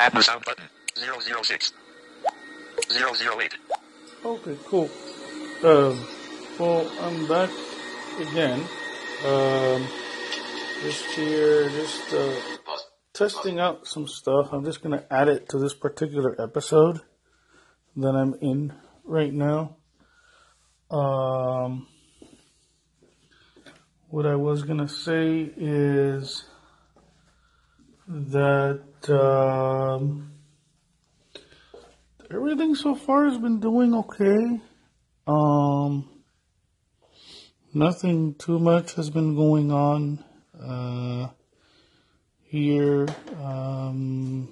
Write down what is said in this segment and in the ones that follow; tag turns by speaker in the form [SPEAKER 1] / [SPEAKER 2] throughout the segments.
[SPEAKER 1] Add new sound button. 006. 008.
[SPEAKER 2] Okay, cool. Um, well, I'm back again. Um, just here, just uh, testing out some stuff. I'm just gonna add it to this particular episode that I'm in right now. Um, what I was gonna say is that um, everything so far has been doing okay. Um, nothing too much has been going on uh, here. Um,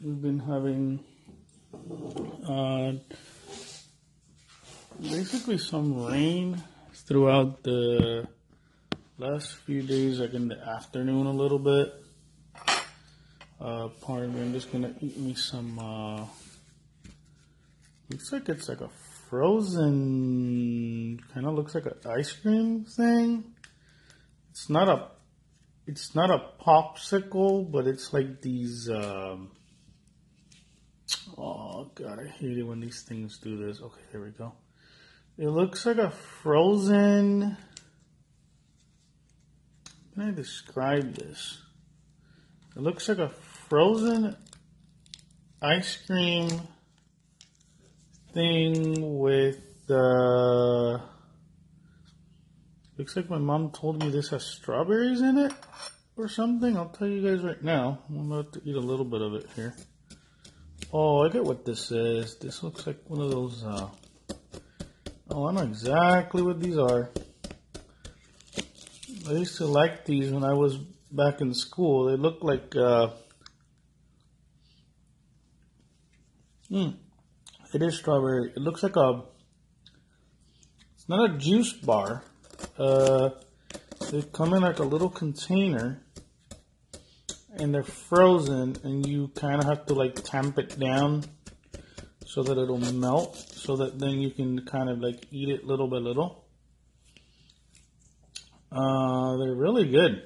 [SPEAKER 2] we've been having uh, basically some rain throughout the last few days, like in the afternoon a little bit. Uh, pardon me, I'm just gonna eat me some, uh, looks like it's like a frozen, kind of looks like an ice cream thing. It's not a, it's not a popsicle, but it's like these, um, oh god, I hate it when these things do this. Okay, here we go. It looks like a frozen, can I describe this? It looks like a frozen ice cream thing with uh looks like my mom told me this has strawberries in it or something. I'll tell you guys right now. I'm about to eat a little bit of it here. Oh, I get what this is. This looks like one of those uh Oh, I know exactly what these are. I used to like these when I was back in school. They look like uh Hmm. It is strawberry. It looks like a. It's not a juice bar. Uh, they come in like a little container, and they're frozen, and you kind of have to like tamp it down so that it'll melt, so that then you can kind of like eat it little by little. Uh, they're really good.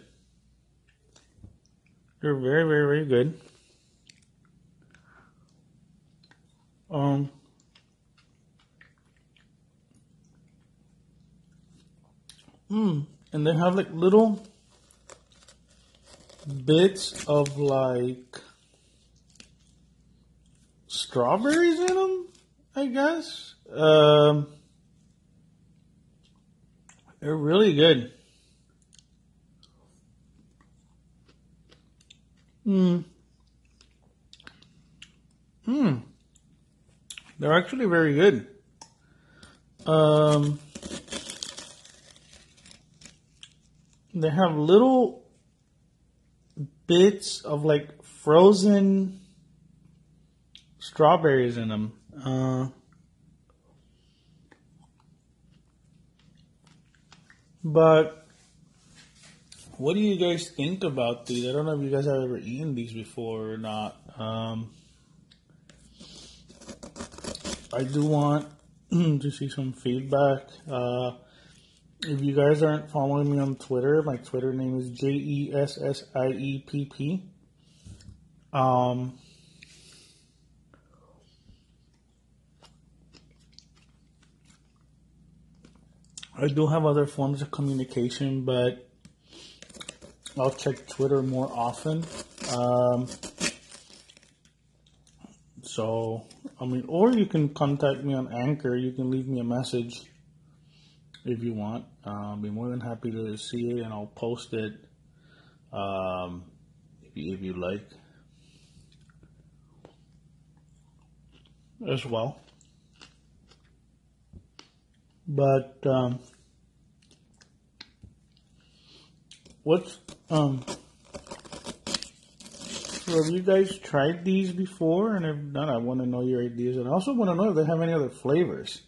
[SPEAKER 2] They're very, very, very good. Um, mm, and they have like little bits of like strawberries in them, I guess. Um, they're really good. Hmm. Hmm. They're actually very good. Um, they have little bits of like frozen strawberries in them. Uh, but what do you guys think about these? I don't know if you guys have ever eaten these before or not. Um, I do want to see some feedback. Uh, if you guys aren't following me on Twitter, my Twitter name is J E S S I E P P. Um, I do have other forms of communication, but I'll check Twitter more often. Um, so, I mean, or you can contact me on Anchor. You can leave me a message if you want. I'll be more than happy to see it and I'll post it um, if, you, if you like as well. But, um, what's, um, so have you guys tried these before? And if not, I want to know your ideas. And I also want to know if they have any other flavors.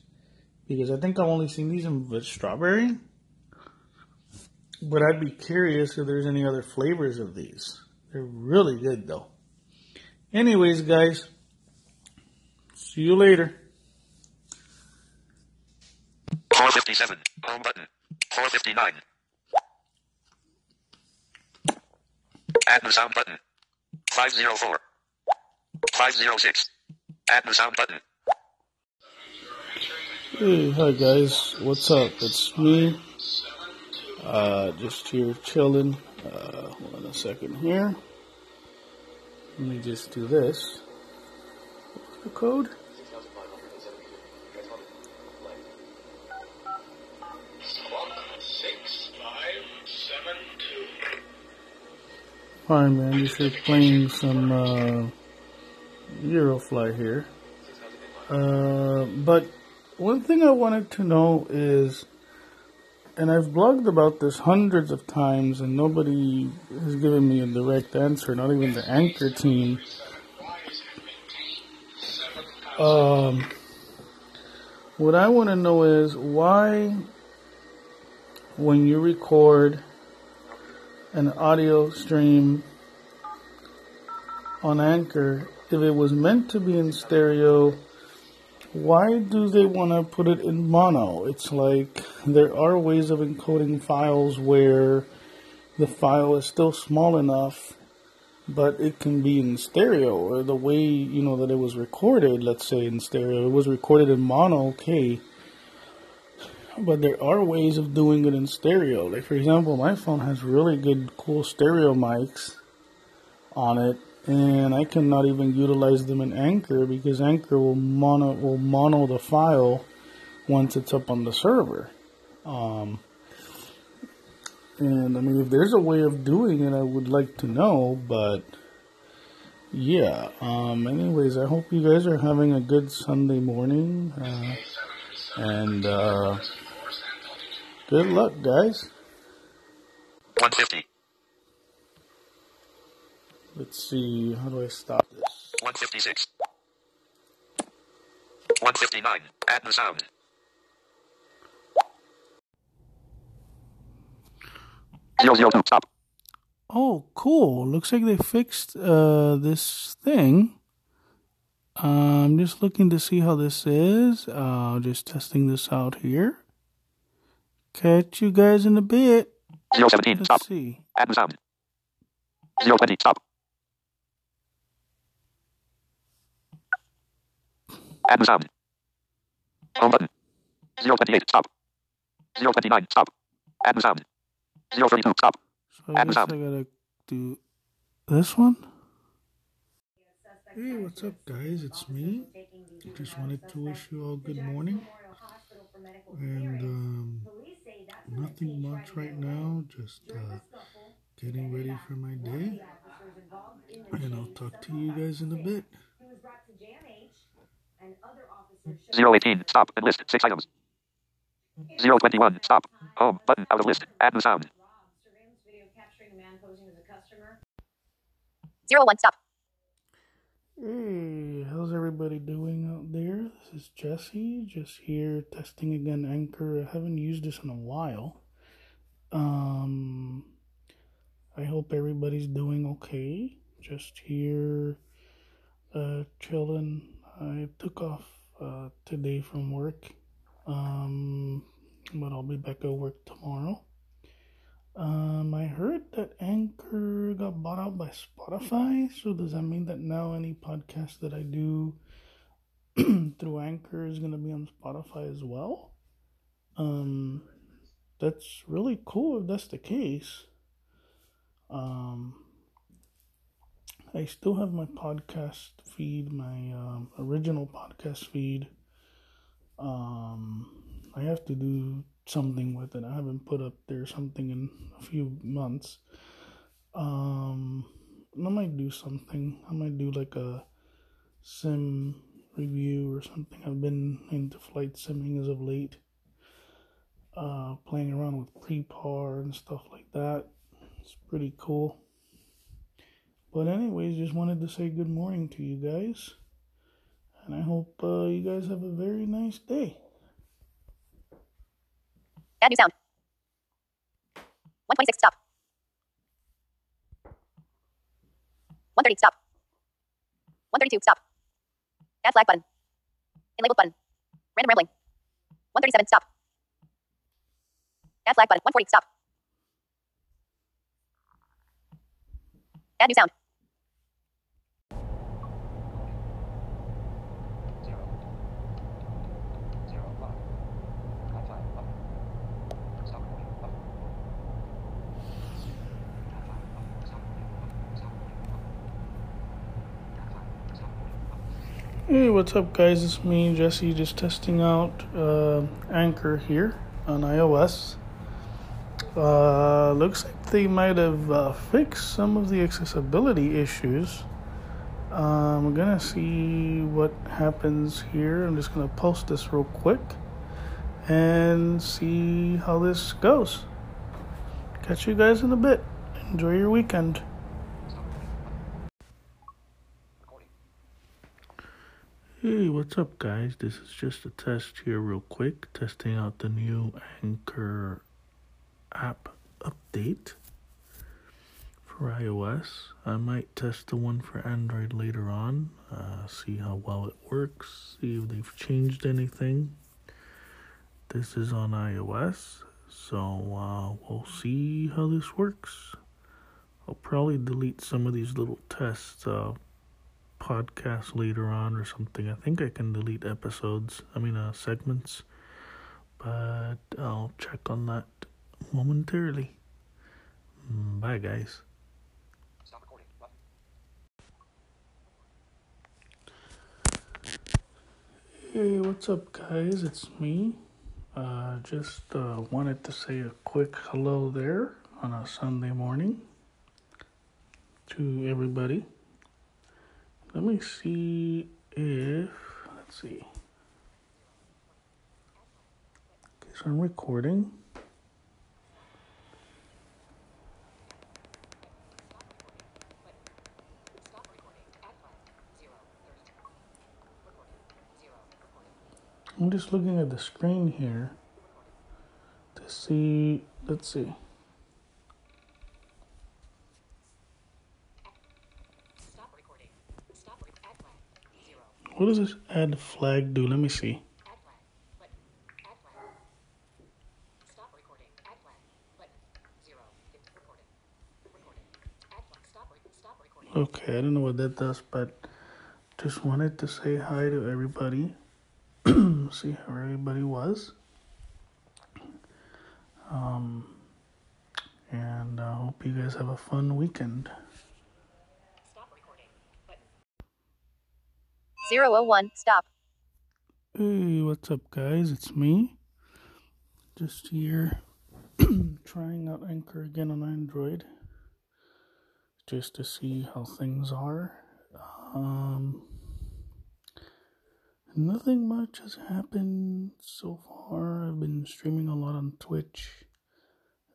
[SPEAKER 2] Because I think I've only seen these in strawberry. But I'd be curious if there's any other flavors of these. They're really good though. Anyways, guys, see you later.
[SPEAKER 1] 457. Home button. 459. Add new sound button. 504. 506. Add the sound button.
[SPEAKER 2] Hey, hi guys, what's up? It's me. Uh, just here chilling. Uh, hold on a second here. Let me just do this. What's the code? Hi man, just here playing some uh, Eurofly here. Uh, but one thing I wanted to know is, and I've blogged about this hundreds of times, and nobody has given me a direct answer, not even the anchor team. Um, what I want to know is why, when you record an audio stream on Anchor, if it was meant to be in stereo, why do they want to put it in mono? It's like there are ways of encoding files where the file is still small enough, but it can be in stereo, or the way you know that it was recorded. Let's say in stereo, it was recorded in mono. Okay, but there are ways of doing it in stereo. Like for example, my phone has really good, cool stereo mics on it, and I cannot even utilize them in Anchor because Anchor will mono will mono the file once it's up on the server. Um, and I mean, if there's a way of doing it, I would like to know. But yeah. Um, anyways, I hope you guys are having a good Sunday morning. Uh, and uh, good luck, guys.
[SPEAKER 1] 150.
[SPEAKER 2] Let's see. How do I stop this?
[SPEAKER 1] 156. 159. Add the sound. Zero zero two. Stop.
[SPEAKER 2] Oh, cool. Looks like they fixed uh, this thing. I'm just looking to see how this is. Uh, just testing this out here. Catch you guys in a bit.
[SPEAKER 1] Zero seventeen.
[SPEAKER 2] Let's
[SPEAKER 1] Stop.
[SPEAKER 2] see.
[SPEAKER 1] Add the sound. Zero twenty. Stop. Add the sound. Home button. Zero twenty eight. Stop. Zero twenty nine. Stop. Add the sound. Zero thirty two. Stop.
[SPEAKER 2] So I
[SPEAKER 1] Add the
[SPEAKER 2] guess I gotta do this one. Hey, what's up, guys? It's me. Just wanted to wish you all good morning. And um, nothing much right now. Just uh, getting ready for my day. And I'll talk to you guys in a bit.
[SPEAKER 1] Zero eighteen. Stop. And list six items. Zero twenty one. Stop. Home button out of list. Add the sound.
[SPEAKER 3] Zero one stop.
[SPEAKER 2] Hey, how's everybody doing out there? This is Jesse, just here testing again Anchor. I haven't used this in a while. Um, I hope everybody's doing okay. Just here, uh, chilling. I took off uh, today from work, um, but I'll be back at work tomorrow. Um, I heard that Anchor got bought out by Spotify. So does that mean that now any podcast that I do through Anchor is gonna be on Spotify as well? Um, that's really cool if that's the case. Um, I still have my podcast feed, my um, original podcast feed. Um, I have to do something with it. I haven't put up there something in a few months. Um, I might do something. I might do like a sim review or something. I've been into flight simming as of late. Uh, playing around with pre-par and stuff like that. It's pretty cool. But anyways, just wanted to say good morning to you guys. And I hope uh, you guys have a very nice day.
[SPEAKER 3] Add new sound. One twenty six stop. One thirty stop. One thirty two stop. Add flag button. Enable button. Random rambling. One thirty seven stop. Add flag button. One forty stop. Add new sound.
[SPEAKER 2] Hey, what's up, guys? It's me, Jesse, just testing out uh, Anchor here on iOS. Uh, looks like they might have uh, fixed some of the accessibility issues. I'm gonna see what happens here. I'm just gonna post this real quick and see how this goes. Catch you guys in a bit. Enjoy your weekend. Hey, what's up, guys? This is just a test here, real quick, testing out the new Anchor app update for iOS. I might test the one for Android later on, uh, see how well it works, see if they've changed anything. This is on iOS, so uh, we'll see how this works. I'll probably delete some of these little tests. Uh, podcast later on or something. I think I can delete episodes, I mean, uh, segments, but I'll check on that momentarily. Mm, bye, guys.
[SPEAKER 1] Stop recording. Button.
[SPEAKER 2] Hey, what's up, guys? It's me. Uh, just uh, wanted to say a quick hello there on a Sunday morning to everybody. Let me see if, let's see. Okay, so I'm recording. I'm just looking at the screen here to see, let's see.
[SPEAKER 4] Stop recording. Stop re- add flag. Zero.
[SPEAKER 2] What does this add flag do? Let me see. Okay, I don't know what that does, but just wanted to say hi to everybody. See how everybody was. Um, and I hope you guys have a fun weekend.
[SPEAKER 4] Stop recording. Button.
[SPEAKER 3] 001. Stop.
[SPEAKER 2] Hey, what's up, guys? It's me. Just here trying out Anchor again on Android just to see how things are. Um, nothing much has happened so far. I've been streaming a lot on Twitch.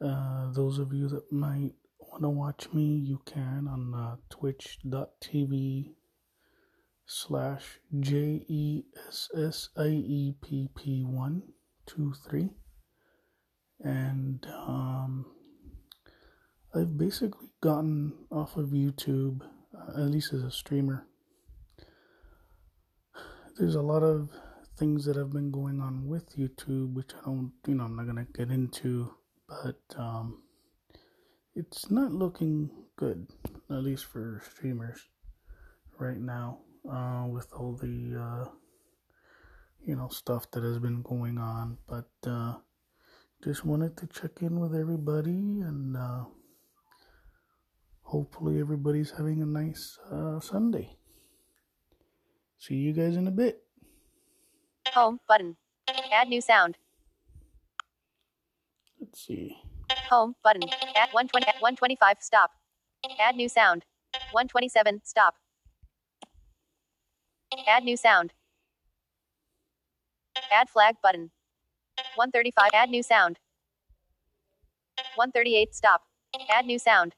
[SPEAKER 2] Uh, those of you that might want to watch me, you can on uh, twitch.tv slash J E S S I E P P one two three, and um, I've basically gotten off of YouTube, uh, at least as a streamer. There's a lot of things that have been going on with YouTube, which I don't, you know, I'm not gonna get into, but um, it's not looking good, at least for streamers right now uh, with all the uh, you know stuff that has been going on. But uh, just wanted to check in with everybody, and uh, hopefully everybody's having a nice uh, Sunday. See you guys in a bit.
[SPEAKER 3] Home. Button. Add new sound.
[SPEAKER 2] Let's see.
[SPEAKER 3] Home. Button. Add 120. At 125. Stop. Add new sound. 127. Stop. Add new sound. Add flag button. 135. Add new sound. 138. Stop. Add new sound.